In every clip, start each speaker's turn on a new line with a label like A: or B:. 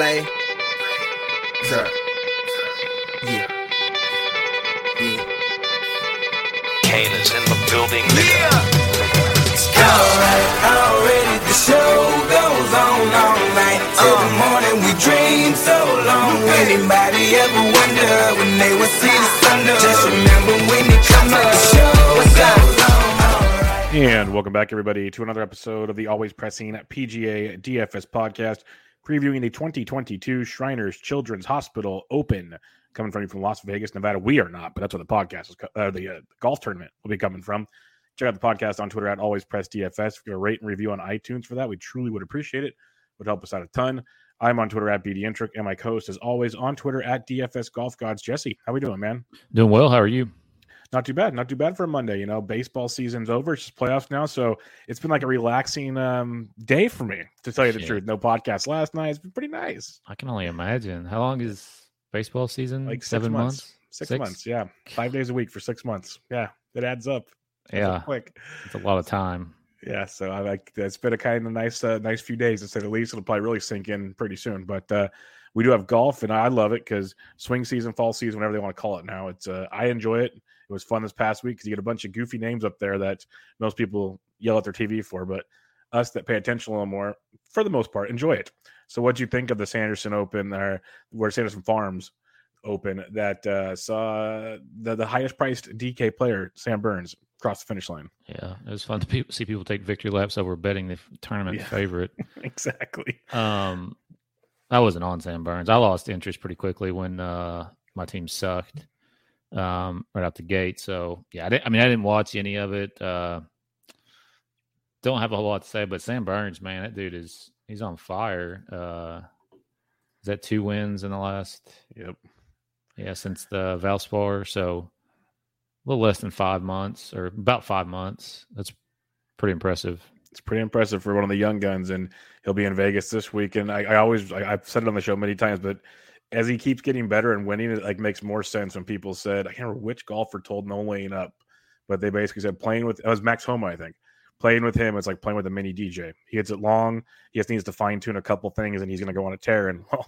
A: Lay. Sir. Yeah. Yeah.
B: Kane is in the building, nigga.
A: Alright, already the show goes on all night. Till the uh. morning we dream so long. Anybody ever wonder when they would see the sun? Just remember when it comes up, the show goes on.
C: And welcome back, everybody, to another episode of the Always Pressing PGA DFS podcast, previewing the 2022 Shriners Children's Hospital Open, coming from you from Las Vegas, Nevada. We are not, but that's where the podcast is, uh, the uh, golf tournament will be coming from. Check out the podcast on Twitter at Always Press DFS. If you rate and review on iTunes for that, we truly would appreciate it. Would help us out a ton. I'm on Twitter at bdentrek, and my co-host is always on Twitter at DFS Golf Gods. Jesse, how we doing, man?
D: Doing well. How are you?
C: Not too bad. Not too bad for a Monday. You know, baseball season's over. It's just playoffs now. So it's been like a relaxing um, day for me, to tell you the truth. No podcast last night. It's been pretty nice.
D: I can only imagine. How long is baseball season?
C: Like six
D: Seven
C: months.
D: months.
C: Six,
D: Six?
C: months. Yeah. Five days a week for six months. Yeah. It adds up. Adds up
D: Yeah,
C: Quick.
D: it's a lot of time.
C: Yeah. So I like it's been a kind of nice, uh, nice few days to say the least. It'll probably really sink in pretty soon. But uh, we do have golf, and I love it because swing season, fall season, whatever they want to call it now. It's uh, I enjoy it. It was fun this past week because you get a bunch of goofy names up there that most people yell at their TV for, but us that pay attention a little more, for the most part, enjoy it. So, what do you think of the Sanderson Open, or where Sanderson Farms Open, that uh, saw the, the highest priced DK player, Sam Burns, cross the finish line?
D: Yeah, it was fun to pe- see people take victory laps over betting the tournament
C: Yeah.
D: favorite.
C: exactly.
D: Um, I wasn't on Sam Burns. I lost interest pretty quickly when uh, my team sucked um, right out the gate. So yeah, I, didn't, I mean, I didn't watch any of it. Uh, don't have a whole lot to say, but Sam Burns, man, that dude is he's on fire. Uh, is that two wins in the last?
C: Yep.
D: Yeah, since the Valspar, so a little less than five months or about five months. That's pretty impressive.
C: it's pretty impressive for one of the young guns, and he'll be in Vegas this week. And I, I always, I, I've said it on the show many times, but as he keeps getting better and winning, it like makes more sense when people said, I can't remember which golfer told no laying up, but they basically said playing with it was Max Homa, I think. Playing with him, it's like playing with a mini DJ. He hits it long. He just needs to fine tune a couple things, and he's going to go on a tear. And well,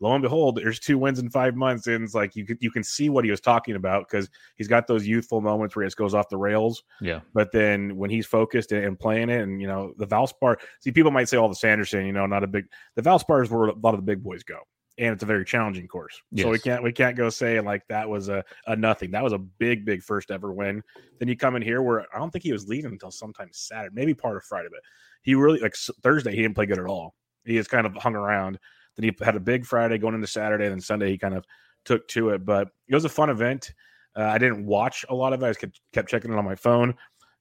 C: lo and behold, there's two wins in five months, and it's like you could you can see what he was talking about because he's got those youthful moments where he just goes off the rails.
D: Yeah,
C: But then when he's focused and, and playing it, and you know the Valspar, see people might say all the Sanderson, you know, not a big. The Valspar is where a lot of the big boys go, and it's a very challenging course. So we can't we can't go saying like that was a, a nothing. That was a big big first ever win. Then you come in here where I don't think he was leading until sometime Saturday, maybe part of Friday, but he really like Thursday he didn't play good at all. He just kind of hung around. Then he had a big Friday going into Saturday, and then Sunday he kind of took to it. But it was a fun event. Uh, I didn't watch a lot of it. I just kept, kept checking it on my phone.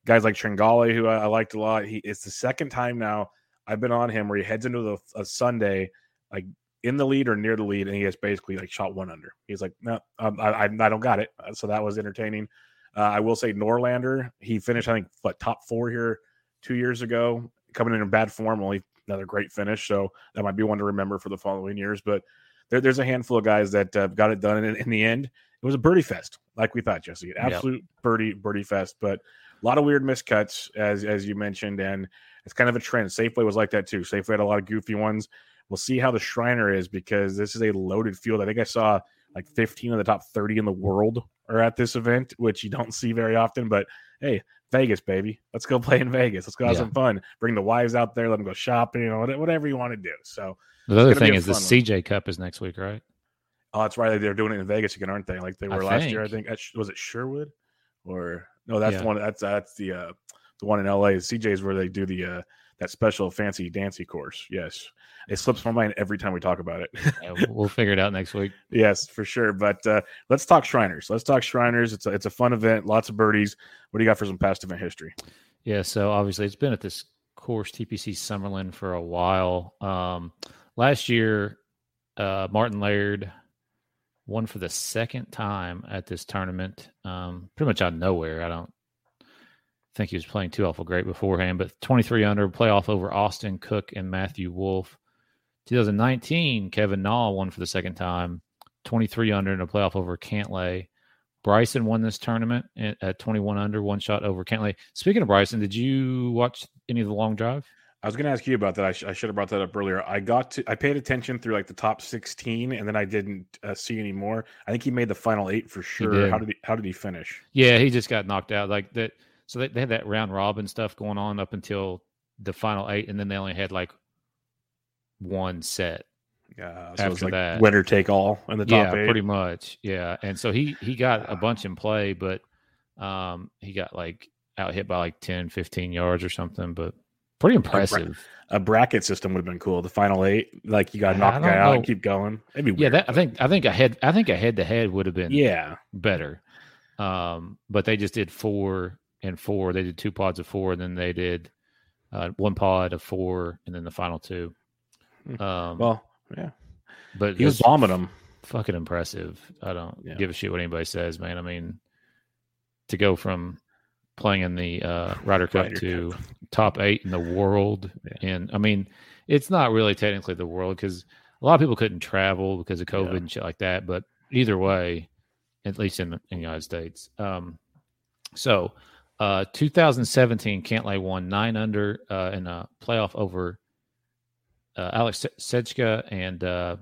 C: Guys like Tringale, who I, I liked a lot. He it's the second time now I've been on him where he heads into the a Sunday like in the lead or near the lead, and he has basically like shot one under. He's like, no, um, I, I I don't got it. Uh, So that was entertaining. Uh, I will say Norlander, he finished I think what top four here two years ago, coming in in bad form. Only another great finish, so that might be one to remember for the following years. But there, there's a handful of guys that uh, got it done, and in, in the end, it was a birdie fest, like we thought, Jesse. Absolute birdie birdie fest, but a lot of weird miscuts, as as you mentioned, and it's kind of a trend. Safeway was like that too. Safeway had a lot of goofy ones. We'll see how the Shriner is because this is a loaded field. I think I saw like 15 of the top 30 in the world are at this event, which you don't see very often. But hey, Vegas, baby, let's go play in Vegas. Let's go have
D: Yeah.
C: some fun. Bring the wives out there, let them go shopping, you know, whatever you want to do. So,
D: the other thing is the
C: one.
D: CJ Cup is next week, right?
C: oh, that's right. They're doing it in Vegas again, aren't they? Like they
D: I
C: were last year, I
D: think.
C: think. Was it Sherwood or no? That's
D: Yeah.
C: the one. That's that's the uh, the one in LA. The CJ's where they do the uh, that special fancy dancy course. Yes, it slips my mind every time we talk about it.
D: Yeah, we'll- figure it out next week.
C: Yes, for sure. But uh, let's talk Shriners. Let's talk Shriners. It's a, it's a fun event. Lots of birdies. What do you got for some past event history?
D: Yeah, so obviously it's been at this course TPC Summerlin for a while. Um, last year, uh, Martin Laird won for the second time at this tournament. Um, pretty much out of nowhere. I don't think he was playing too awful great beforehand, but 23 under playoff over Austin Cook and Matthew Wolff. 2019, Kevin Na won for the second time, 23 under in a playoff over Cantlay. Bryson won this tournament at, at 21 under, one shot over Cantlay. Speaking of Bryson, did you watch any of the long drive?
C: I was going to ask you about that. I, sh- I should have brought that up earlier. I got to, I paid attention through like the top 16 and then I didn't uh, see any more. I think he made the final eight for sure.
D: did.
C: How did he, how did he finish?
D: Yeah, he just got knocked out like that. So they, they had that round robin stuff going on up until the final eight, and then they only had like one set.
C: Yeah. So it was
D: After
C: like
D: that.
C: winner take all in the top
D: yeah,
C: eight.
D: pretty much. Yeah, and so he he got a bunch in play, but um he got like out hit by like 10, 15 yards or something, but pretty impressive.
C: A bracket system would have been cool. The final eight, like you got to
D: I
C: knock a guy out and keep going. It'd be
D: Yeah,
C: weird.
D: that I think I think a head I think a head to head would have been
C: yeah.
D: better. Um, but they just did four and four. They did two pods of four, and then they did uh, one pod of four, and then the final two.
C: Hmm.
D: Um,
C: Well, yeah.
D: but
C: He was bombing them.
D: fucking impressive. I don't
C: Yeah.
D: give a shit what anybody says, man. I mean, to go from playing in the uh, Ryder Cup
C: Ryder
D: to top eight in the world,
C: Yeah.
D: and I mean, it's not really technically the world because a lot of people couldn't travel because of COVID
C: Yeah.
D: and shit like that. But either way, at least in the, in the United States. Um, so, uh, 2017, Cantlay won nine under uh, in a playoff over uh, Alex Se- Cejka and uh,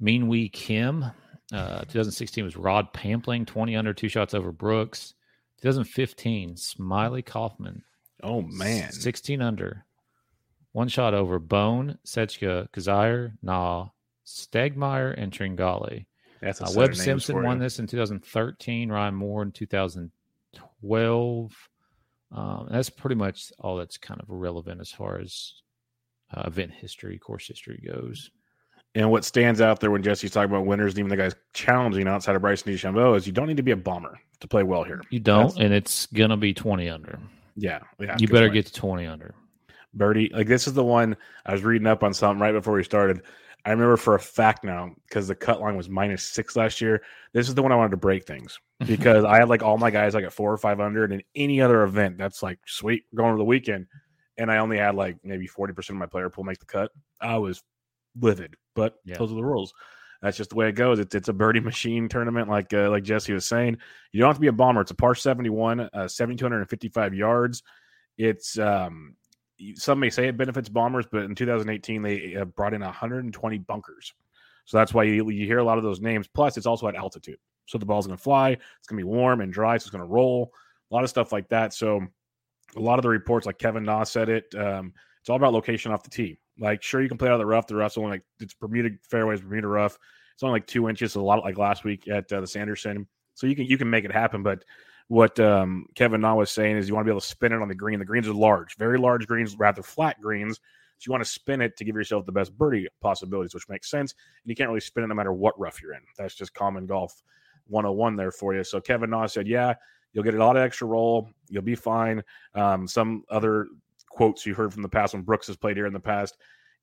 D: Meen Whee Kim. Uh, 2016 was Rod Pampling, 20 under, two shots over Brooks. 2015, Smylie Kaufman,
C: Oh man.
D: 16 under, one shot over Bohn, Cejka, Kizzire, Na, Stegmeyer, and Tringale.
C: That's a
D: Uh, Webb Simpson won this in 2013. Ryan Moore in 2012. Um, that's pretty much all that's kind of relevant as far as uh, event history, course history goes.
C: And what stands out there when Jesse's talking about winners, and even the guys challenging outside of Bryson DeChambeau, is you don't need to be a bomber to play well here.
D: You don't,
C: That's-
D: and it's gonna be 20 under.
C: Yeah, yeah.
D: you better
C: point.
D: get to 20 under.
C: birdie. Like this is the one I was reading up on something right before we started. I remember for a fact now because the cut line was minus six last year. This is the one I wanted to break things because I had like all my guys like at four or five hundred, and any other event that's like sweet going to the weekend, and I only had like maybe forty percent of my player pool make the cut. I was livid, but
D: Yeah.
C: those are the rules. That's just the way it goes. It's it's a birdie machine tournament, like uh, like Jesse was saying. You don't have to be a bomber. It's a par seventy one, uh, seventy two hundred and fifty five yards. It's um, some may say it benefits bombers, but in 2018 they brought in 120 bunkers, so that's why you, you hear a lot of those names. Plus, it's also at altitude, so the ball's going to fly. It's going to be warm and dry, so it's going to roll. A lot of stuff like that. So, a lot of the reports, like Kevin Na said it, um, it's all about location off the tee. Like, sure, you can play out of the rough. The rough's only like it's Bermuda fairways, Bermuda rough. It's only like two inches, so a lot like last week at uh, the Sanderson. So you can you can make it happen, but what um, Kevin Na was saying is you want to be able to spin it on the green. The greens are large, very large greens, rather flat greens. So you want to spin it to give yourself the best birdie possibilities, which makes sense. And you can't really spin it no matter what rough you're in. That's just common golf 101 there for you. So Kevin Na said, yeah, you'll get a lot of extra roll. You'll be fine. Um, some other quotes you heard from the past when Brooks has played here in the past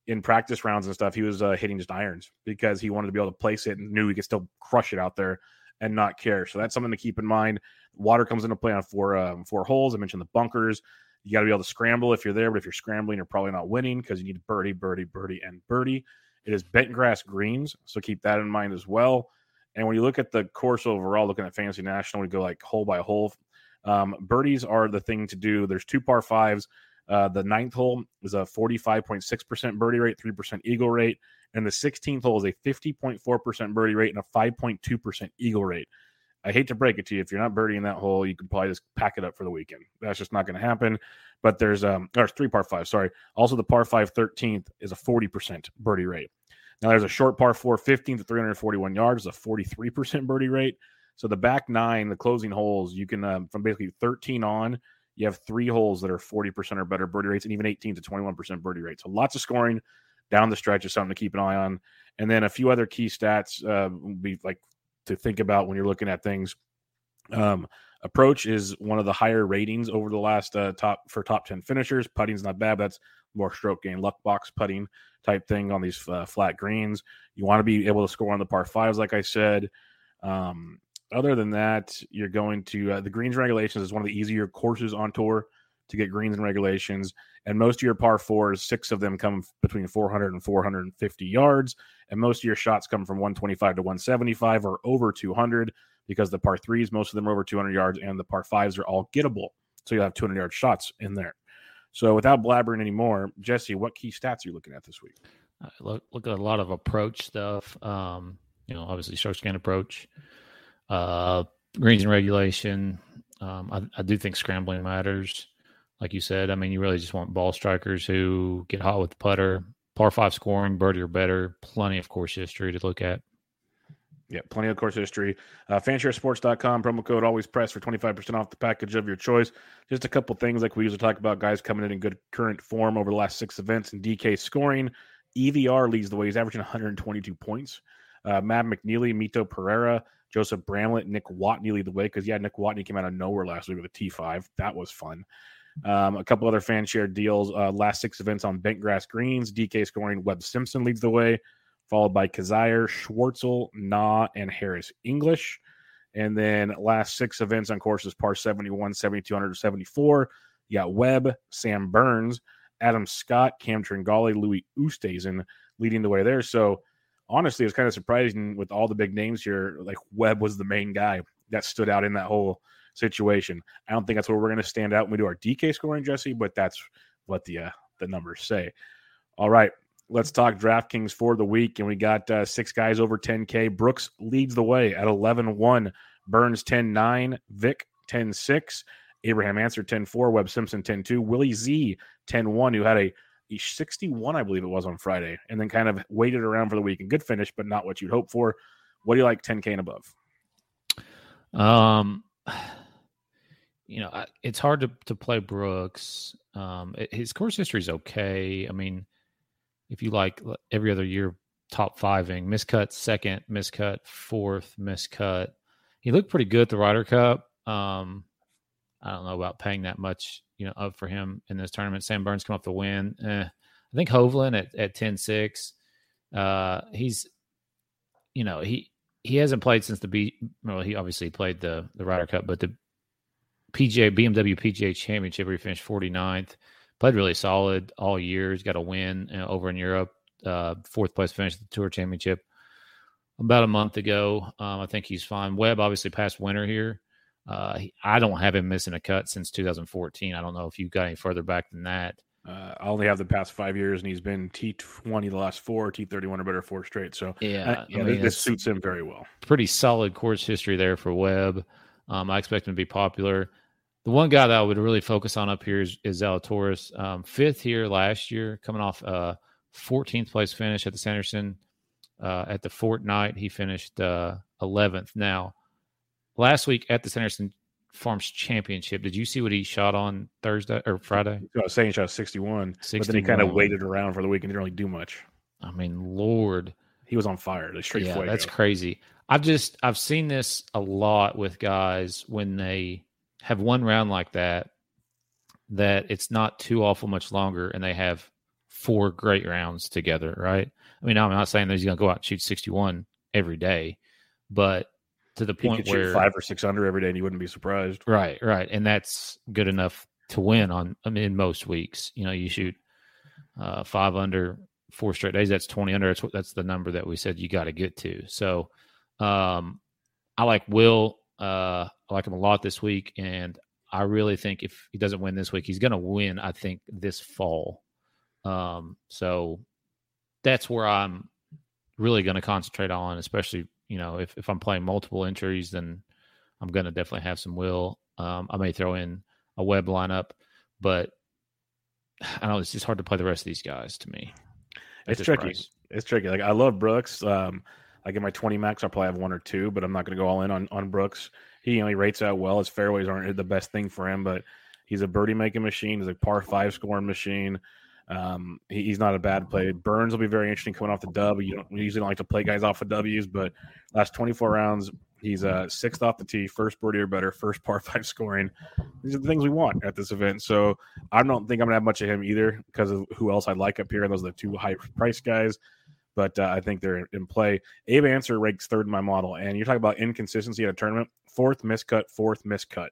C: in practice rounds and stuff, he was uh, hitting just irons because he wanted to be able to place it and knew he could still crush it out there and not care. So that's something to keep in mind. Water comes into play on four um, four holes. I mentioned the bunkers. You got to be able to scramble if you're there, but if you're scrambling, you're probably not winning because you need birdie, birdie, birdie, and birdie. It is bent grass greens, so keep that in mind as well. And when you look at the course overall, looking at Fantasy National, we go like hole by hole. Um, birdies are the thing to do. There's two par fives. Uh, the ninth hole is a 45.6% birdie rate, 3% eagle rate. And the 16th hole is a 50.4% birdie rate and a 5.2% eagle rate. I hate to break it to you. If you're not birdieing that hole, you can probably just pack it up for the weekend. That's just not going to happen. But there's um, there's three par five. Sorry. Also, the par five 13th is a 40% birdie rate. Now there's a short par four 15th to 341 yards, a 43% birdie rate. So the back nine, the closing holes, you can um, from basically 13 on, you have three holes that are 40% or better birdie rates, and even 18 to 21% birdie rates. So lots of scoring down the stretch is something to keep an eye on. And then a few other key stats uh, be like to think about when you're looking at things. Um, approach is one of the higher ratings over the last uh, top for top 10 finishers. Putting's not bad. That's more stroke gain, luck box putting type thing on these uh, flat greens. You want to be able to score on the par fives, like I said. Um, other than that, you're going to uh, the greens regulations is one of the easier courses on tour to get greens and regulations. And most of your par fours, six of them come between 400 and 450 yards. And most of your shots come from 125 to 175 or over 200 because the par threes, most of them are over 200 yards, and the par fives are all gettable. So you'll have 200 yard shots in there. So without blabbering anymore, Jesse, what key stats are you looking at this week?
D: I look look at a lot of approach stuff. Um, you know, obviously strokes gained approach, uh, greens and regulation. Um, I, I do think scrambling matters. Like you said, I mean, you really just want ball strikers who get hot with the putter, par five scoring, birdie or better. Plenty of course history to look at.
C: Yeah, plenty of course history. Uh, fansharesports.com, promo code always press for 25% off the package of your choice. Just a couple things like we usually talk about guys coming in in good current form over the last six events and DK scoring. EVR leads the way. He's averaging 122 points. Uh, Matt McNealy, Mito Pereira, Joseph Bramlett, Nick Watney lead the way because, yeah, Nick Watney came out of nowhere last week with a T5. That was fun. Um, a couple other fan share deals. Uh, last six events on bent grass greens. DK scoring. Webb Simpson leads the way followed by Kizzire, Schwartzel, Na, and Harris English. And then last six events on courses par 71, 7200, 74. You got Webb, Sam Burns, Adam Scott, Cam Tringale, Louis Oosthuizen leading the way there. So honestly, it's kind of surprising with all the big names here. Like Webb was the main guy that stood out in that whole situation. I don't think that's where we're going to stand out when we do our DK scoring, Jesse, but that's what the uh, the numbers say. All right, let's talk DraftKings for the week. And we got uh, six guys over 10K. Brooks leads the way at 11 1, Burns 10 9, Vic 10 6, Abraham Ancer 10 4, Webb Simpson 10 2, Willie Z 10 1, who had a 61, I believe it was on Friday, and then kind of waited around for the week. And good finish, but not what you'd hope for. What do you like 10K and above?
D: Um, you know, it's hard to, to play Brooks. Um, his course history is okay. I mean, if you like every other year top fiving, miscut second, miscut fourth, miscut. He looked pretty good at the Ryder Cup. Um, I don't know about paying that much, you know, up for him in this tournament. Sam Burns come off the win. Eh, I think Hovland at, at 10 6. Uh, he's, you know, he, he hasn't played since the B. Well, he obviously played the the Ryder Cup, but the PGA BMW PGA Championship where he finished 49th played really solid all year. He's got a win over in Europe, uh, fourth place finish the Tour Championship about a month ago. Um, I think he's fine. Webb obviously passed winter here. Uh, I don't have him missing a cut since 2014. I don't know if you got any further back than that.
C: Uh, I only have the past five years, and he's been T20 the last four, T31 or better four straight. So
D: yeah,
C: yeah, I mean, this suits him very well.
D: Pretty solid course history there for Webb. Um, I expect him to be popular. The one guy that I would really focus on up here is, is Zalatoris. Um, fifth here last year, coming off a 14th place finish at the Sanderson. Uh, at the Fortinet, he finished uh, 11th. Now, last week at the Sanderson Farms Championship, did you see what he shot on Thursday or Friday?
C: I was saying he shot 61, 61, but then he kind of waited around for the week and didn't really do much.
D: I mean, Lord.
C: He was on fire. The straight
D: yeah, that's crazy. I've just I've seen this a lot with guys when they have one round like that that it's not too awful much longer and they have four great rounds together, right? I mean, I'm not saying that he's going to go out and shoot 61 every day, but to the point where
C: five or six under every day and you wouldn't be surprised.
D: Right, right. And that's good enough to win on I mean, in most weeks. You know, you shoot uh, five under four straight days, that's 20 under. That's, what that's the number that we said you got to get to. So um, I like Will uh, I like him a lot this week, and I really think if he doesn't win this week, he's going to win. I think this fall. Um, so that's where I'm really going to concentrate on, especially you know if if I'm playing multiple entries, then I'm going to definitely have some will. Um, I may throw in a Webb lineup, but I know it's just hard to play the rest of these guys to me.
C: It's tricky. Price. It's tricky. Like I love Brooks. Um, I get my 20 max, I'll probably have one or two, but I'm not going to go all in on, on Brooks. He you only rates out well. His fairways aren't the best thing for him, but he's a birdie making machine. He's a par five scoring machine. Um, he, he's not a bad play. Burns will be very interesting coming off the dub. You don't usually don't like to play guys off of W's, but last 24 rounds, he's uh, sixth off the tee, first birdie or better, first par five scoring. These are the things we want at this event. So I don't think I'm gonna have much of him either because of who else I like up here. Those are the two high price guys but uh, I think they're in play. Abe Ancer ranks third in my model, and you're talking about inconsistency at a tournament. Fourth miscut, fourth miscut,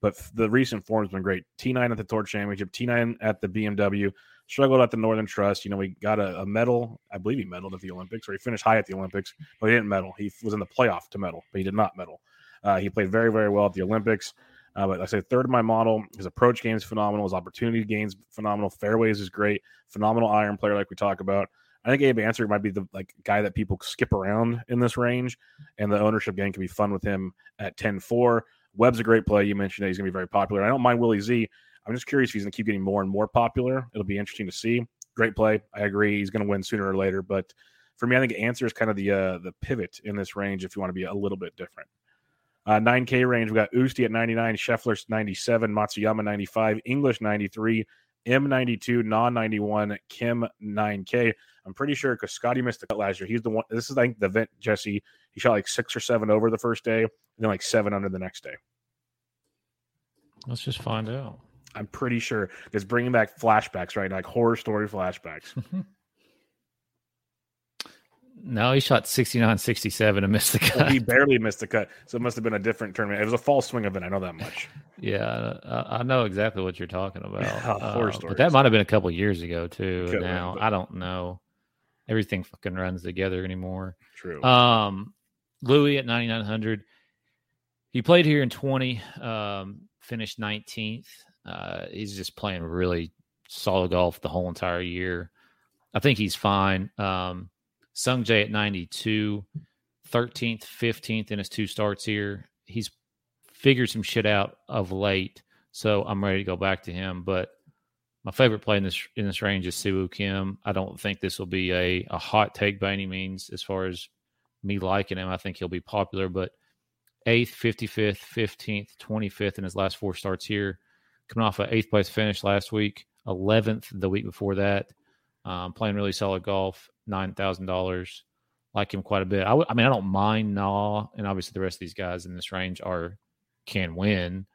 C: but the recent form has been great. T9 at the Tour Championship, T9 at the BMW, struggled at the Northern Trust. You know, he got a, a medal. I believe he medaled at the Olympics, or he finished high at the Olympics, but he didn't medal. He was in the playoff to medal, but he did not medal. Uh, he played very, very well at the Olympics. Uh, but like I say third in my model. His approach game is phenomenal. His opportunity gains phenomenal. Fairways is great. Phenomenal iron player, like we talk about. I think Abe Ancer might be the like guy that people skip around in this range, and the ownership game can be fun with him at 10-4. Webb's a great play. You mentioned that he's going to be very popular. I don't mind Willie Z. I'm just curious if he's going to keep getting more and more popular. It'll be interesting to see. Great play. I agree. He's going to win sooner or later. But for me, I think Ancer is kind of the uh, the pivot in this range if you want to be a little bit different. Uh, 9K range, we got Oosty at 99, Scheffler's 97, Matsuyama 95, English 93, M92, non 91, Kim 9K. I'm pretty sure because Scotty missed the cut last year. He's the one. This is like the event, Jesse. He shot like six or seven over the first day, and then like seven under the next day.
D: Let's just find out.
C: I'm pretty sure it's bringing back flashbacks right now, like horror story flashbacks.
D: no, he shot 69 67 and missed the cut.
C: Well, he barely missed the cut, so it must have been a different tournament. It was a fall swing event. I know that much.
D: yeah, I, I know exactly what you're talking about.
C: horror
D: Uh, but that might have been a couple years ago too.
C: Could been,
D: now
C: but-
D: I don't know. Everything fucking runs together anymore.
C: True.
D: Um, Louis at 9,900. He played here in 20, um, finished 19th. Uh, he's just playing really solid golf the whole entire year. I think he's fine. Um, Sung Jae at 92, 13th, 15th in his two starts here. He's figured some shit out of late, so I'm ready to go back to him. But my favorite play in this in this range is Siwoo Kim. I don't think this will be a, a hot take by any means as far as me liking him. I think he'll be popular, but eighth, 55th, 15th, 25th in his last four starts here. Coming off an eighth place finish last week, 11th the week before that. Um, playing really solid golf, $9,000. Like him quite a bit. I mean, I don't mind Na, and obviously the rest of these guys in this range are can win,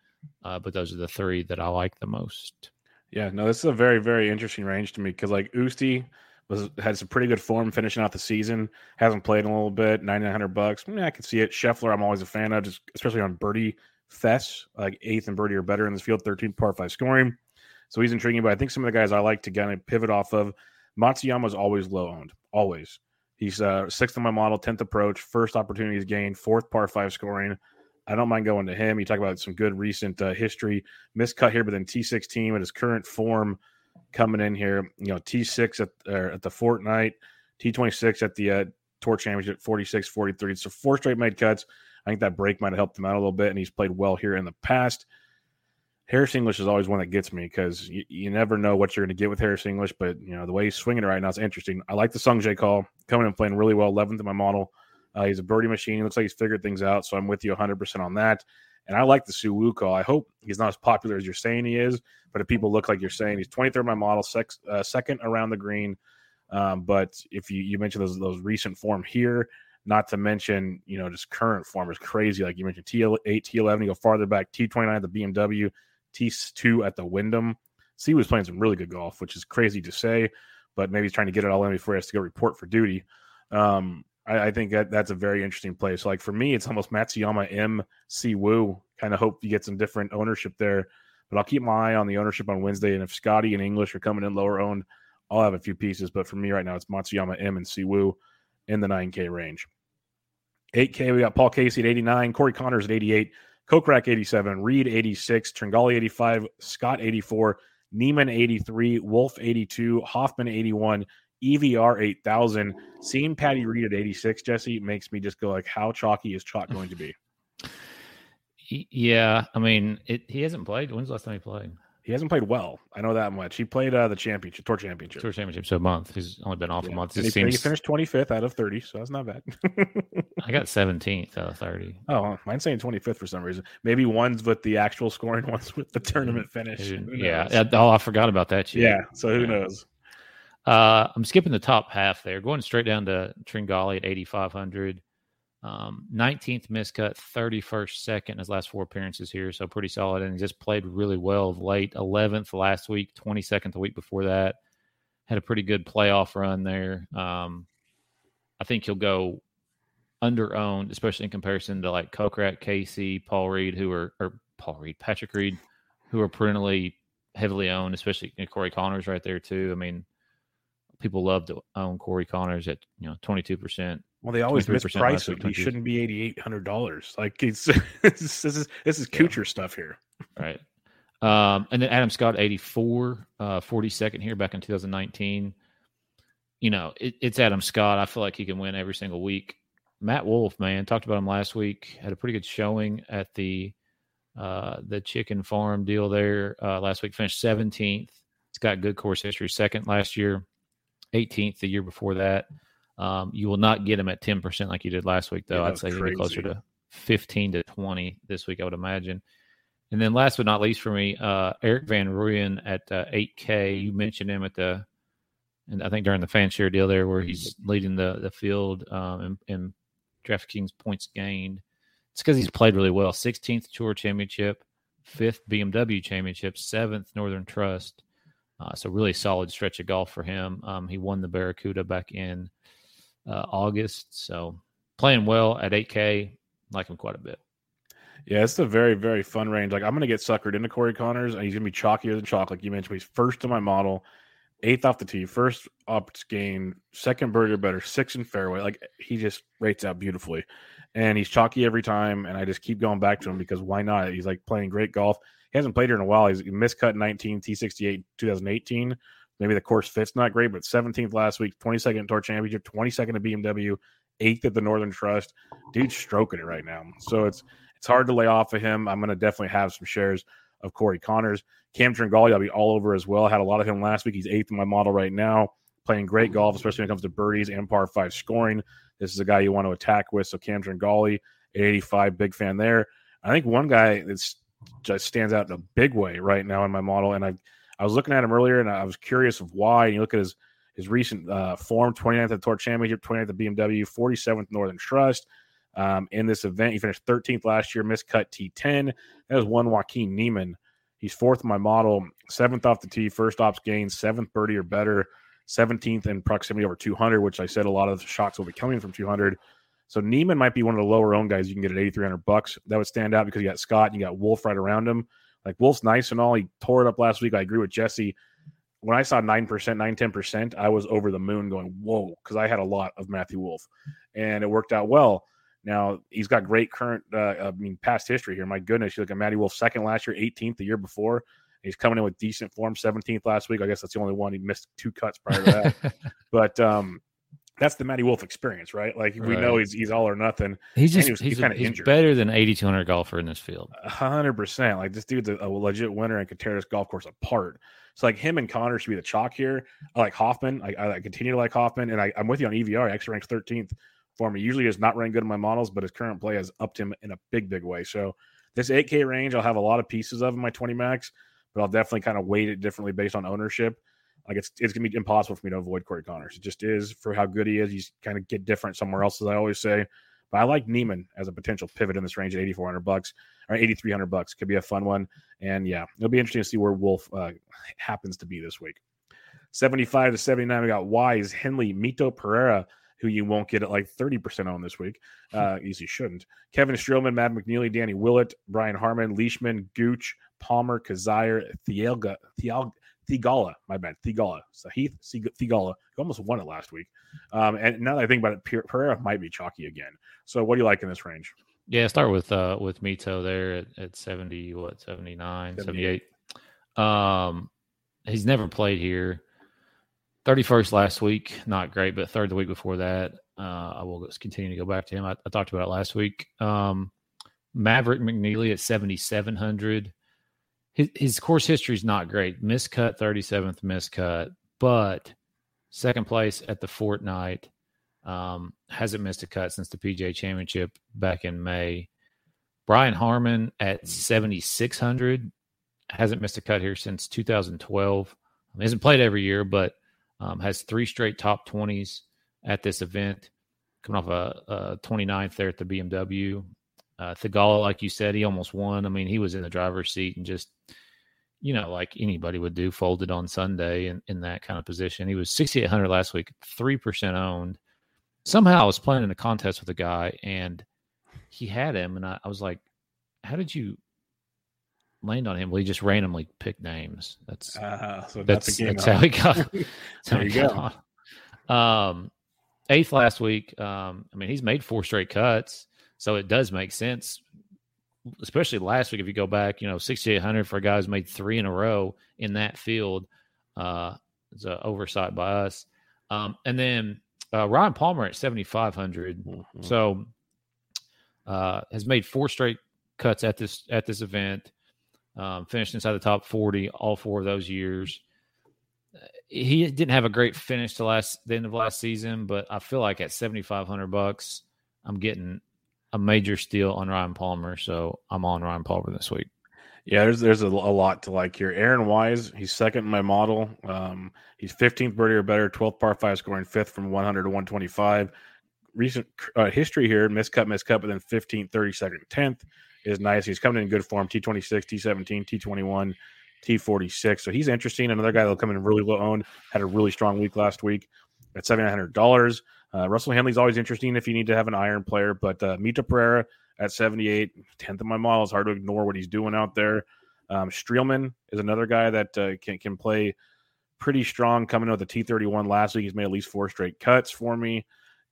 D: uh, but those are the three that I like the most.
C: Yeah, no, this is a very, very interesting range to me because like Oosty was had some pretty good form finishing out the season. Hasn't played in a little bit. Ninety nine hundred bucks. Yeah, I can see it. Scheffler, I'm always a fan of, just especially on birdie fests. Like eighth and birdie are better in this field. 13 par five scoring. So he's intriguing. But I think some of the guys I like to kind of pivot off of. Matsuyama's always low owned. Always. He's uh, sixth in my model, tenth approach, first opportunities gained, fourth par five scoring. I don't mind going to him. You talk about some good recent uh, history miscut here, but then T16 at his current form coming in here. You know, T6 at or at the Fortinet, T26 at the uh, Tour Championship, 46, 43. So four straight made cuts. I think that break might have helped him out a little bit, and he's played well here in the past. Harris English is always one that gets me because you, you never know what you're going to get with Harris English, but you know the way he's swinging it right now is interesting. I like the Sung J call coming and playing really well, 11th in my model. Uh, he's a birdie machine. He looks like he's figured things out, so I'm with you 100% on that. And I like the Si Woo call. I hope he's not as popular as you're saying he is, but if people look like you're saying he's 23rd in my model, uh, second around the green. Um, but if you you mentioned those those recent form here, not to mention you know just current form is crazy. Like you mentioned T8, T11, you go farther back, T29 at the BMW, T2 at the Wyndham. C was playing some really good golf, which is crazy to say, but maybe he's trying to get it all in before he has to go report for duty. Um, I, I think that that's a very interesting play. So, like for me, it's almost Matsuyama Im Si Woo. Kind of hope you get some different ownership there, but I'll keep my eye on the ownership on Wednesday. And if Scotty and English are coming in lower owned, I'll have a few pieces. But for me right now, it's Matsuyama M and Si Woo in the 9K range. 8K, we got Paul Casey at 89, Corey Conners at 88, Kokrak 87, Reed 86, Tringale 85, Scott 84, Niemann 83, Wolff 82, Hoffman 81, EVR 8000. Seeing Patty Reed at 86, Jesse, makes me just go like, how chalky is chalk going to be?
D: Yeah, I mean, it, he hasn't played. When's the last time he played?
C: He hasn't played well. I know that much. He played uh, the championship, tour championship.
D: Tour Championship, so a month. He's only been off
C: Yeah.
D: a month.
C: And
D: It
C: he, he finished 25th out of 30, so that's not bad.
D: I got 17th out of 30.
C: oh, mine's saying 25th for some reason. Maybe one's with the actual scoring, one's with the tournament finish.
D: Yeah. Oh, I forgot about that. Shit.
C: Yeah. So who
D: Yeah.
C: knows?
D: Uh, I'm skipping the top half there, going straight down to Tringale at 8,500. Um, 19th miscut, 31st second in his last four appearances here, so pretty solid. And he just played really well of late. 11th last week, 22nd the week before that. Had a pretty good playoff run there. Um, I think he'll go under owned, especially in comparison to like Kokrak, Casey, Paul Reed, who are or Paul Reed, Patrick Reed, who are perennially heavily owned, especially you know, Corey Conners right there too. I mean, people love to own Corey Conners at you know twenty two percent.
C: Well, they always
D: 23%
C: misprice him. He shouldn't be eighty eight hundred dollars. Like it's this is this is
D: Yeah.
C: Stuff here.
D: right. Um, and then Adam Scott, 84, uh, 42nd here back in 2019. You know, it, it's Adam Scott. I feel like he can win every single week. Matt Wolff, man, talked about him last week. Had a pretty good showing at the uh, the chicken farm deal there uh, last week. Finished 17th. It's got good course history. Second last year, 18th the year before that. Um, you will not get him at 10% like you did last week, though.
C: Yeah,
D: I'd say he'll be closer to 15 to 20 this week, I would imagine. And then last but not least for me, uh, Erik Van Rooyen at uh, 8K. You mentioned him at the, and I think during the fan share deal there, where he's leading the the field um, in, in DraftKings points gained. It's because he's played really well. 16th Tour Championship, fifth BMW Championship, seventh Northern Trust. Uh, so really solid stretch of golf for him. Um, he won the Barracuda back in uh, August. So playing well at 8K, like him quite a bit.
C: Yeah, it's a very, very fun range. Like I'm gonna get suckered into Corey Conners, and he's gonna be chalkier than chalk, like you mentioned. He's first in my model, eighth off the tee, first opt gain, second birdie better, six in fairway. Like he just rates out beautifully, and he's chalky every time. And I just keep going back to him because why not? He's like playing great golf. He hasn't played here in a while. He's he miscut 19, T68, 2018. Maybe the course fit's not great, but 17th last week, 22nd Tour Championship, 22nd at BMW, eighth at the Northern Trust. Dude's stroking it right now. So it's it's hard to lay off of him. I'm going to definitely have some shares of Corey Conners. Cam Tringale, I'll be all over as well. Had a lot of him last week. He's eighth in my model right now, playing great golf, especially when it comes to birdies and par five scoring. This is a guy you want to attack with. So Cam Tringale at 85, big fan there. I think one guy that's just stands out in a big way right now in my model, and I I was looking at him earlier, and I was curious of why. And you look at his his recent uh, form: 29th at the Tour Championship, 29th at BMW, 47th Northern Trust. Um, in this event, he finished 13th last year, missed cut T10. That was one Joaquin Niemann. He's fourth in my model, seventh off the tee, first ops gain, seventh birdie or better, 17th in proximity over 200, which I said a lot of shots will be coming from 200. So Niemann might be one of the lower owned guys you can get at 8,300 bucks. That would stand out because you got Scott and you got Wolf right around him. Like Wolff's nice and all. He tore it up last week. I agree with Jesse. When I saw 9%, 9 10%, I was over the moon going, whoa, because I had a lot of Matthew Wolff and it worked out well. Now he's got great current, uh, I mean, past history here. My goodness, you look at Matty Wolff second last year, 18th the year before. He's coming in with decent form, 17th last week. I guess that's the only one he missed two cuts prior to that. but um, that's the Matty Wolff experience, right? Like we know he's he's all or nothing.
D: He's just
C: he was- he's
D: he's,
C: kinda
D: he's
C: injured.
D: better than 8,200 golfer in this field.
C: Hundred percent. Like this dude's a, a legit winner and could tear this golf course apart. So like him and Connor should be the chalk here. I like Hoffman. I, I continue to like Hoffman, and I, I'm with you on EVR. He actually ranks 13th for me. Usually is not running good in my models, but his current play has upped him in a big, big way. So this 8K range, I'll have a lot of pieces of in my 20 max, but I'll definitely kind of weight it differently based on ownership. Like it's it's gonna be impossible for me to avoid Corey Conners. It just is for how good he is. He's kind of get different somewhere else, as I always say. But I like Niemann as a potential pivot in this range at 8,400 bucks or 8,300 bucks. Could be a fun one. And yeah, it'll be interesting to see where Wolff uh, happens to be this week. 75 to 79, we got Wise, Henley, Mito Pereira, who you won't get at like 30% on this week. Uh, easy shouldn't. Kevin Streelman, Matt McNealy, Danny Willett, Brian Harman, Leishman, Gooch, Palmer, Kizzire, Thielga, Thiel, Theegala, my bad, Theegala, Sahith Theegala, who almost won it last week. Um, and now that I think about it, Per- Pereira might be chalky again. So what do you like in this range?
D: Yeah, start with uh with Mito there at, at 70, what, 79,
C: 78.
D: 78. Um he's never played here. 31st last week, not great, but third the week before that. Uh I will continue to go back to him. I, I talked about it last week. Um Maverick McNealy at 7700. His course history is not great. Miscut 37th miscut, but second place at the Fortinet. Um, hasn't missed a cut since the PGA Championship back in May. Brian Harman at 7,600 hasn't missed a cut here since 2012. Um, hasn't played every year, but um, has three straight top 20s at this event. Coming off a, a 29th there at the BMW. Uh, Theegala, like you said, he almost won. I mean, he was in the driver's seat and just, you know, like anybody would do, folded on Sunday in, in that kind of position. He was 6,800 last week, 3% owned somehow I was playing in a contest with a guy and he had him, and I, I was like, "How did you land on him?" Well, he just randomly picked names. That's
C: Uh, so
D: that's that's how he got. That's how
C: There
D: he
C: you
D: got on. Um, eighth last week. Um, I mean, he's made four straight cuts, so it does make sense especially last week, if you go back, you know, 6,800 for a guy who's made three in a row in that field. Uh, it's an oversight by us. Um, and then uh, Ryan Palmer at 7,500.
C: Mhm.
D: So uh, has made four straight cuts at this at this event. Um, finished inside the top 40 all four of those years. Uh, He didn't have a great finish to last the end of last season, but I feel like at 7,500 bucks, I'm getting a major steal on Ryan Palmer. So I'm on Ryan Palmer this week.
C: Yeah, there's there's a, a lot to like here. Aaron Wise, he's second in my model. Um, he's 15th birdie or better, 12th par five, scoring fifth from 100 to 125. Recent uh, history here: miscut, miscut, but then 15th, 32nd, 10th is nice. He's coming in good form. T26, T17, T21, T46. So he's interesting. Another guy that'll come in really low owned. Had a really strong week last week at seven hundred dollars. Uh, Russell Henley's always interesting if you need to have an iron player, but uh, Mito Pereira at 78, 10th of my model. is hard to ignore what he's doing out there. Um, Streelman is another guy that uh, can, can play pretty strong coming out the T31 last week. He's made at least four straight cuts for me.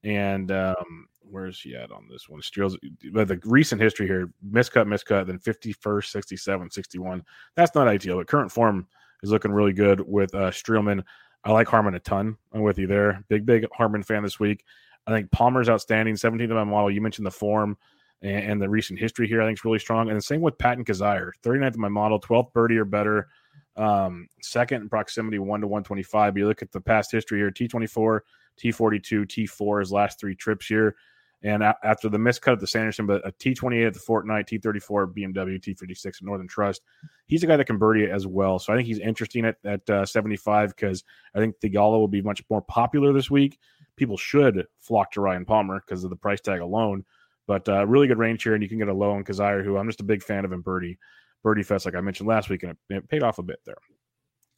C: And um, where's he at on this one? Streels, but the recent history here miscut, miscut, then 51st, 67, 61. That's not ideal, but current form is looking really good with uh, Streelman. I like Harman a ton. I'm with you there. Big, big Harman fan this week. I think Palmer's outstanding. 17th of my model. You mentioned the form and, and the recent history here. I think is really strong. And the same with Patton Kizzire. 39th of my model, 12th birdie or better. Um, second in proximity, 1 to 125. You look at the past history here T24, T42, T4, his last three trips here. And a- after the miscut at the Sanderson, but a T28 at the Fortinet, T34 BMW, T56 at Northern Trust, he's a guy that can birdie it as well. So I think he's interesting at, at uh, 75 because I think Theegala will be much more popular this week. People should flock to Ryan Palmer because of the price tag alone. But uh, really good range here, and you can get a low on Kizzire, who I'm just a big fan of in birdie. Birdie Fest, like I mentioned last week, and it, it paid off a bit there.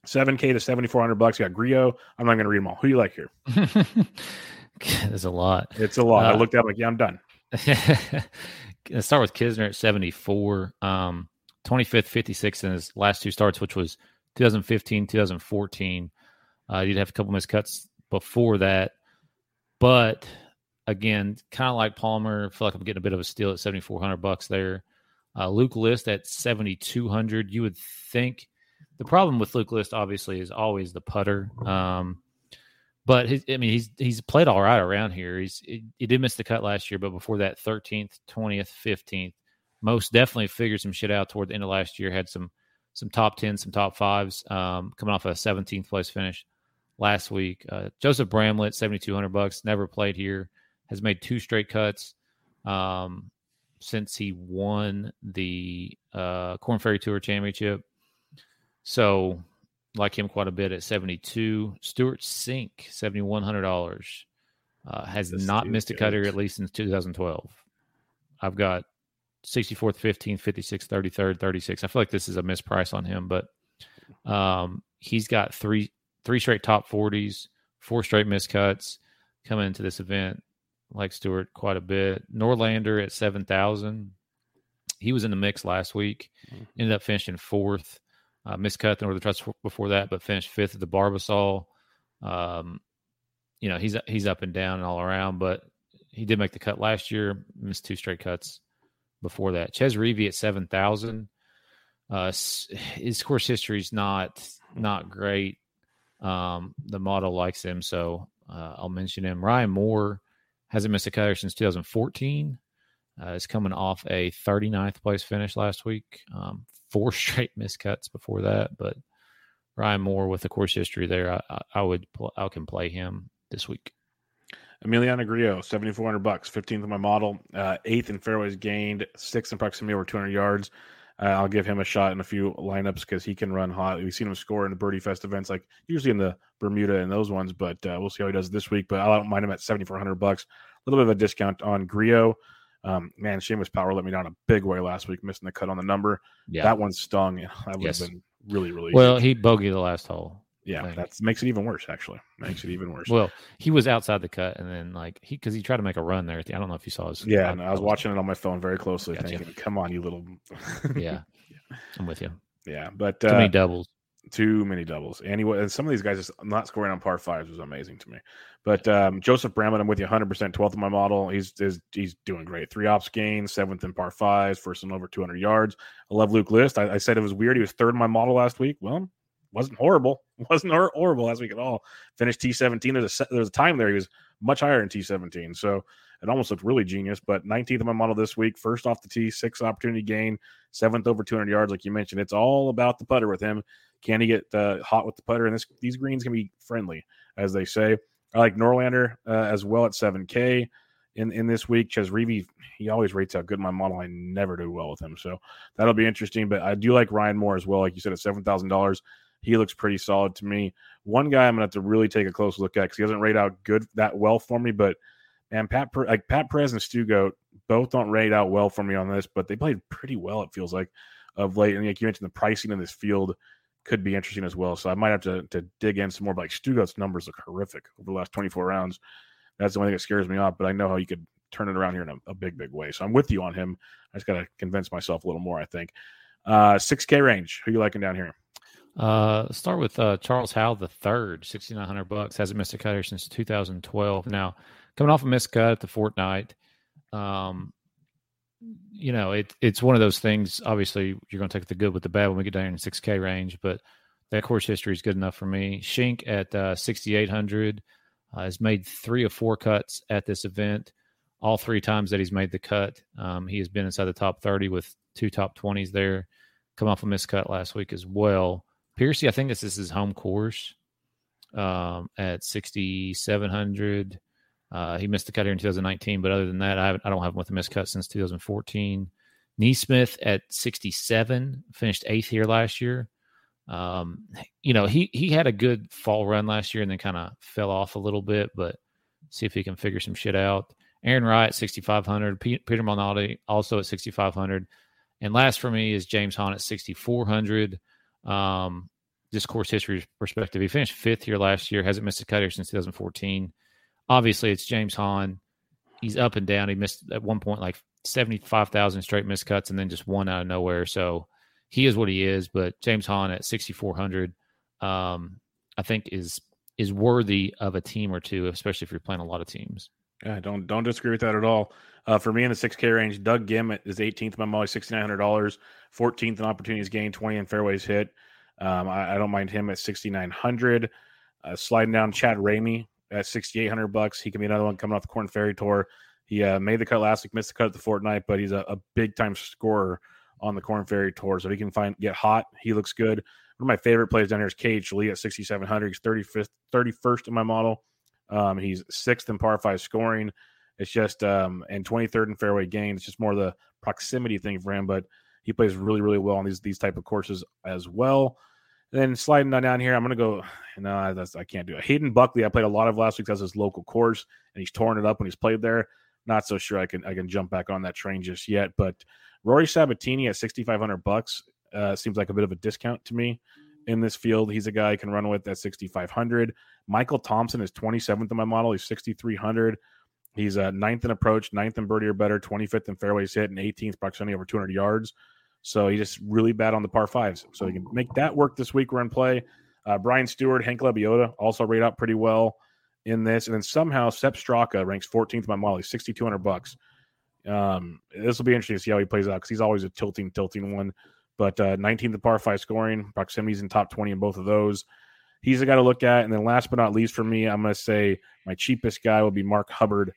C: 7K to 7,400 bucks. You got Grillo. I'm not going to read them all. Who do you like here?
D: There's a lot.
C: It's a lot. I
D: Uh,
C: looked at like, yeah, I'm done.
D: Let's start with Kisner at 74. Um, 25th, 56 in his last two starts, which was 2015, 2014. Uh, did have a couple miscuts before that. But again, kind of like Palmer, I feel like I'm getting a bit of a steal at 7,400 bucks there. Uh, Luke List at 7,200. You would think the problem with Luke List, obviously, is always the putter. Um, but his, I mean, he's he's played all right around here. He's he, he did miss the cut last year, but before that, thirteenth, twentieth, fifteenth, most definitely figured some shit out toward the end of last year. Had some some top tens, some top fives, um, coming off a seventeenth place finish last week. Uh, Joseph Bramlett, seventy two hundred bucks, never played here, has made two straight cuts um, since he won the uh, Korn Ferry Tour Championship. So like him quite a bit at 72. Stewart Cink, $7,100. Uh, has
C: This
D: not missed a cutter at least since 2012. I've got 64th, 15th, 56th, 33rd, 36. I feel like this is a misprice on him, but um, he's got three three straight top 40s, four straight miscuts coming into this event. Like Stewart quite a bit. Norlander at 7,000. He was in the mix last week, ended up finishing fourth. Uh, miscut the Northern Trust before that, but finished fifth at the Barbasol. Um, you know, he's he's up and down and all around, but he did make the cut last year. Missed two straight cuts before that. Chez Reavie at seven thousand. Uh, his course history is not not great. Um, the model likes him, so uh, I'll mention him. Ryan Moore hasn't missed a cutter since 2014. Uh, is coming off a 39th place finish last week. Um, four straight miscuts before that, but Ryan Moore with the course history there, I, I, would pl- I can play him this week.
C: Emiliano Grillo, 7,400 bucks, 15th of my model, uh, eighth in fairways gained, sixth in proximity over 200 yards. Uh, I'll give him a shot in a few lineups because he can run hot. We've seen him score in the Birdie Fest events, like usually in the Bermuda and those ones, but uh, we'll see how he does this week. But I don't mind him at 7,400 bucks. A little bit of a discount on Grillo. Um, man, Seamus Power let me down a big way last week, missing the cut on the number.
D: Yeah.
C: That one stung. That would
D: Yes.
C: have been really, really
D: well, he bogeyed the last hole.
C: yeah. That makes it even worse, actually. Makes it even worse.
D: Well, he was outside the cut, and then like he because he tried to make a run there. The, I don't know if you saw his.
C: yeah, and I was watching it on my phone very closely,
D: Gotcha.
C: thinking, "Come on, you little."
D: Yeah, I'm with you.
C: yeah, but
D: Too
C: uh,
D: many doubles.
C: Too many doubles. And, he, and some of these guys just not scoring on par fives was amazing to me. But um, Joseph Bramlett, I'm with you 100%, 12th in my model. He's, is, he's doing great. Three ops gains, seventh in par fives, first and over 200 yards. I love Luke List. I, I said it was weird. He was third in my model last week. Well, wasn't horrible. Wasn't horrible last week at all. Finished T17. There's a, se- there was a time there he was much higher in T17. So it almost looked really genius. But 19th in my model this week, first off the tee, six opportunity gain, seventh over 200 yards, like you mentioned. It's all about the putter with him. Can he get uh, hot with the putter? And this, these greens can be friendly, as they say. I like Norlander uh, as well at 7K in, in this week. Chez Reavie, he always rates out good in my model. I never do well with him. So that'll be interesting. But I do like Ryan Moore as well. Like you said, at $7,000. He looks pretty solid to me. One guy I'm to have to really take a close look at because he doesn't rate out good that well for me. But man, Pat like Pat Perez and Stu Goat both don't rate out well for me on this, but they played pretty well. It feels like of late. And like you mentioned, the pricing in this field could be interesting as well. So I might have to to dig in some more. But like Stu Goat's numbers look horrific over the last 24 rounds. That's the only thing that scares me off. But I know how you could turn it around here in a, a big, big way. So I'm with you on him. I just got to convince myself a little more. I think. Uh, 6K range. Who you liking down here?
D: Uh, start with uh, Charles Howell the third, sixty nine hundred bucks. Hasn't missed a cut here since two thousand twelve. Now, coming off a missed cut at the Fortinet, um, you know it it's one of those things. Obviously, you're going to take the good with the bad when we get down in six K range, but that course history is good enough for me. Cink at uh, sixty eight hundred uh, has made three of four cuts at this event. All three times that he's made the cut, um, he has been inside the top thirty with two top twenties there. Come off a missed cut last week as well. Piercy, I think this is his home course um, at 6,700. Uh, he missed the cut here in 2019, but other than that, I, I don't have him with a missed cut since 2014. NeSmith at 67, finished eighth here last year. Um, you know, he he had a good fall run last year and then kind of fell off a little bit, but see if he can figure some shit out. Aaron Wright, 6,500. Pe- Peter Malnati also at 6,500. And last for me is James Hahn at 6,400. Um, this course history perspective, he finished fifth here last year, hasn't missed a cut here since 2014. Obviously, it's James Hahn. He's up and down. He missed at one point like 75,000 straight missed cuts and then just one out of nowhere. So he is what he is. But James Hahn at 6,400, um, I think is is worthy of a team or two, especially if you're playing a lot of teams.
C: Yeah, don't don't disagree with that at all. Uh, for me in the six K range, Doug Gimmett is 18th my molly, sixty nine hundred dollars, 14th in opportunities gained, 20 in fairways hit. Um, I, I don't mind him at 6,900. Uh, sliding down Chad Ramey at 6,800 bucks. He can be another one coming off the Korn Ferry Tour. He uh, made the cut last week, missed the cut at the Fortinet, but he's a, a big time scorer on the Korn Ferry Tour. So he can find get hot, he looks good. One of my favorite plays down here is KH Lee at 6,700. He's 35th, 31st in my model. Um, he's sixth in par five scoring. It's just um, and 23rd in fairway gain. It's just more the proximity thing for him, but he plays really, really well on these these type of courses as well. And then sliding down here, I'm gonna go. No, that's I can't do it. Hayden Buckley, I played a lot of last week. That's his local course, and he's torn it up when he's played there. Not so sure I can I can jump back on that train just yet. But Rory Sabatini at 6,500 bucks uh, seems like a bit of a discount to me in this field. He's a guy I can run with at 6,500. Michael Thompson is 27th in my model. He's 6,300. He's uh, ninth in approach, ninth in birdie or better, 25th in fairways hit, and 18th proximity over 200 yards. So he just really bad on the par fives. So he can make that work this week. We're in play. Uh, Brian Stuard, Hank Lebioda also rate out pretty well in this. And then somehow Sepp Straka ranks 14th by Molly, 6,200 bucks. Um, this will be interesting to see how he plays out because he's always a tilting, tilting one. But uh, 19th in par five scoring, proximities in top 20 in both of those. He's a guy to look at. And then last but not least for me, I'm going to say my cheapest guy will be Mark Hubbard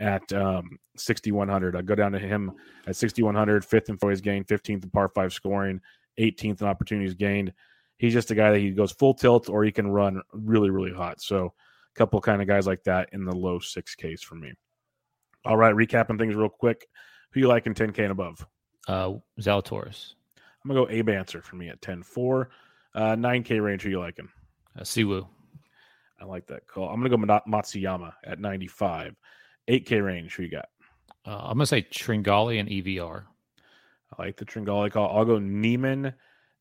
C: at um, 6,100. I go down to him at 6,100, fifth in fairways gained, 15th in par five scoring, 18th in opportunities gained. He's just a guy that he goes full tilt or he can run really, really hot. So a couple kind of guys like that in the low 6Ks for me. All right, recapping things real quick. Who you like in 10K and above?
D: Uh, Zalatoris,
C: I'm going to go Abe Ancer for me at 10 4. Uh, 9K range, who you liking?
D: uh, Si Woo,
C: I like that call. I'm going to go Mat- Matsuyama at 95. 8K range, who you got?
D: uh, I'm gonna say Tringale and EVR.
C: I like the Tringale call. I'll go Niemann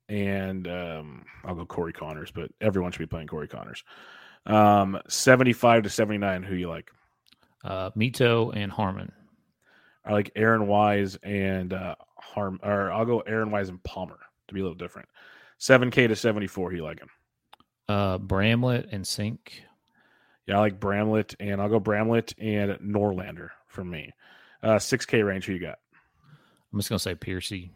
C: and um, I'll go Corey Conners, but everyone should be playing Corey Conners. Um, 75 to 79, who you like?
D: Uh, Mito and Harman.
C: I like Aaron Wise and uh, Harm, or I'll go Aaron Wise and Palmer to be a little different. Seven K to seventy four. who You like him?
D: Uh, Bramlett and Cink.
C: Yeah, I like Bramlett, and I'll go Bramlett and Norlander for me. Uh, six K range. Who you got?
D: I'm just gonna say Piercy.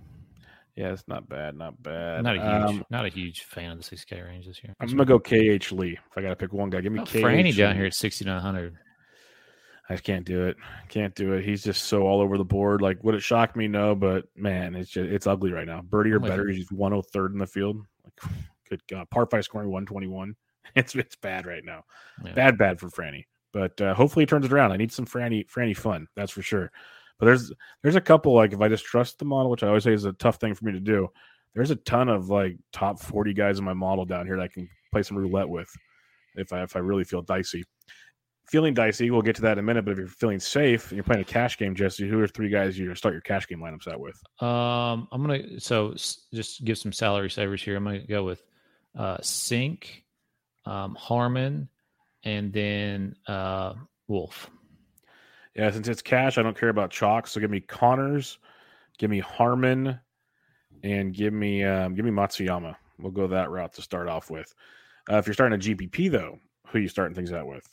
C: Yeah, it's not bad. Not bad.
D: Not a huge,
C: Um,
D: not a huge fan of the 6K range this year.
C: I'm gonna go KH Lee. If I got to pick one guy, give me
D: Oh,
C: KH.
D: Franny down here at 6,900.
C: I can't do it. Can't do it. He's just so all over the board. Like, would it shock me? No, but man, it's just it's ugly right now. Birdie or better. He's 103rd in the field. Like, good God, par five scoring 121. It's it's bad right now.
D: Yeah.
C: Bad, bad for Franny. But uh, hopefully he turns it around. I need some Franny Franny fun. That's for sure. But there's there's a couple like if I just trust the model, which I always say is a tough thing for me to do. There's a ton of like top 40 guys in my model down here that I can play some roulette with if I if I really feel dicey feeling dicey. We'll get to that in a minute. But if you're feeling safe and you're playing a cash game, Jesse, who are three guys you're gonna start your cash game lineups out with?
D: Um, I'm gonna so s- just give some salary savers here. I'm gonna go with uh Cink, um, Harman, and then uh Wolff.
C: Yeah, since it's cash, I don't care about chalk. So give me Conners, give me Harman, and give me um, give me Matsuyama. We'll go that route to start off with. Uh, if you're starting a GPP though, who are you starting things out with?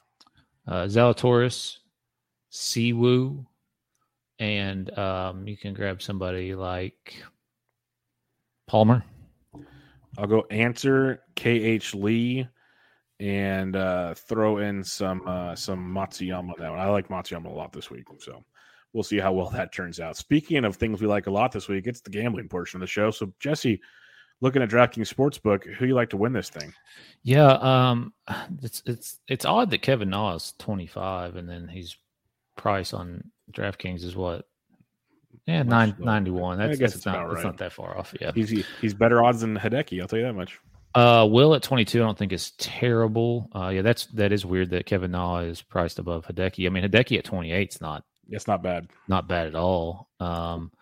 D: Uh Zalatoris, Si Woo, and um you can grab somebody like Palmer.
C: I'll go Ancer KH Lee and uh, throw in some uh, some Matsuyama. That one. I like Matsuyama a lot this week, so we'll see how well that turns out. Speaking of things we like a lot this week, it's the gambling portion of the show. So Jesse, looking at DraftKings Sportsbook, who you like to win this thing?
D: Yeah, um it's it's it's odd that Kevin Na is 25 and then his price on DraftKings is what? Yeah, nine ninety one.
C: I
D: That's,
C: guess
D: that's
C: it's
D: not
C: right.
D: not that far off. Yeah.
C: He's he's better odds than Hideki. I'll tell you that much.
D: Uh, Will at 22, I don't think is terrible. Uh, yeah, that's that is weird that Kevin Na is priced above Hideki. I mean, Hideki at 28 is not
C: It's not bad.
D: not bad at all. Um,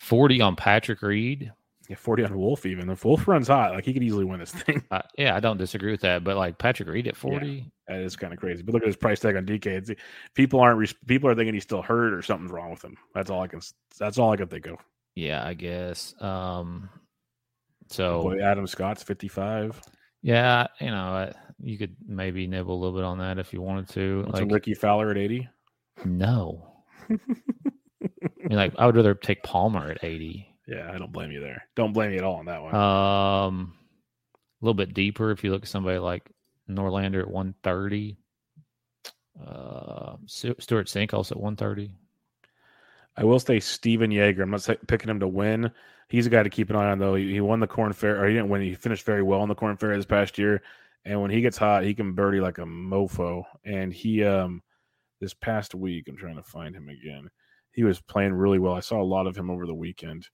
D: 40 on Patrick Reed.
C: Yeah, forty on Wolff even. If Wolff runs hot, like he could easily win this thing.
D: Uh, yeah, I don't disagree with that, but like Patrick Reed at 40,
C: That is kind of crazy. But look at his price tag on DK. It's, people aren't people are thinking he's still hurt or something's wrong with him. That's all I can. That's all I can think of.
D: yeah, I guess. Um, so
C: Boy, Adam Scott's fifty five.
D: yeah, you know, you could maybe nibble a little bit on that if you wanted to. Like,
C: Rickie Fowler at eighty?
D: no, I mean, like I would rather take Palmer at 80.
C: Yeah, I don't blame you there. Don't blame you at all on that one.
D: Um, a little bit deeper if you look at somebody like Norlander at 130. Uh, Stewart Cink also at 130.
C: I will say Stephan Jaeger. I'm not picking him to win. He's a guy to keep an eye on, though. He, he won the Corn Fair, or he didn't win. He finished very well in the Corn Fair this past year. And when he gets hot, he can birdie like a mofo. And he, um, this past week, I'm trying to find him again. He was playing really well. I saw a lot of him over the weekend,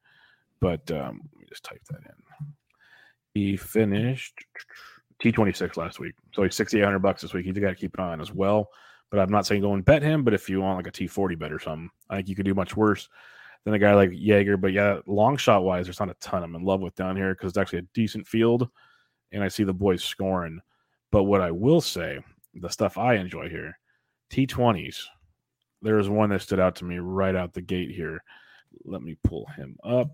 C: but um, let me just type that in. He finished T26 last week, so he's 6,800 bucks this week. He's got to keep an eye on as well. But I'm not saying go and bet him. But if you want like a T40 bet or something, I think you could do much worse than a guy like Jaeger. But yeah, long shot wise, there's not a ton I'm in love with down here because it's actually a decent field, and I see the boys scoring. But what I will say, the stuff I enjoy here, T20s. There's one that stood out to me right out the gate here. Let me pull him up.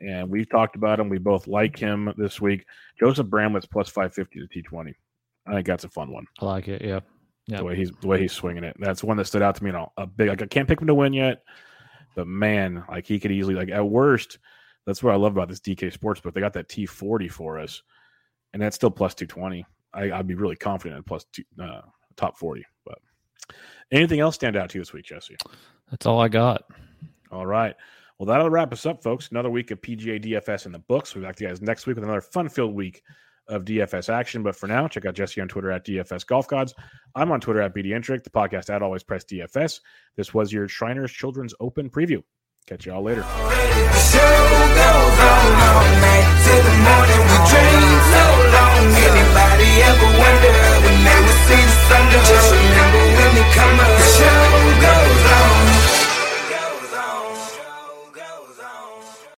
C: And we've talked about him. We both like him this week. Joseph Bramlett's plus 550 to T20. I think that's a fun one.
D: I like it. Yeah. Yeah.
C: The way he's the way he's swinging it. That's one that stood out to me. Know, a big. Like I can't pick him to win yet, but man, like he could easily. Like at worst, that's what I love about this DK Sports, Sportsbook. They got that T40 for us, and that's still plus 220. I, I'd be really confident in plus two, uh, top 40. But anything else stand out to you this week, Jesse?
D: That's all I got.
C: All right. Well, that'll wrap us up, folks. Another week of PGA DFS in the books. We'll be back to you guys next week with another fun-filled week of DFS action. But for now, check out Jesse on Twitter at DFS Golf Gods. I'm on Twitter at bdentrek. the podcast at Always Press DFS. This was your Shriners Children's Open preview. Catch y'all later.
A: Come.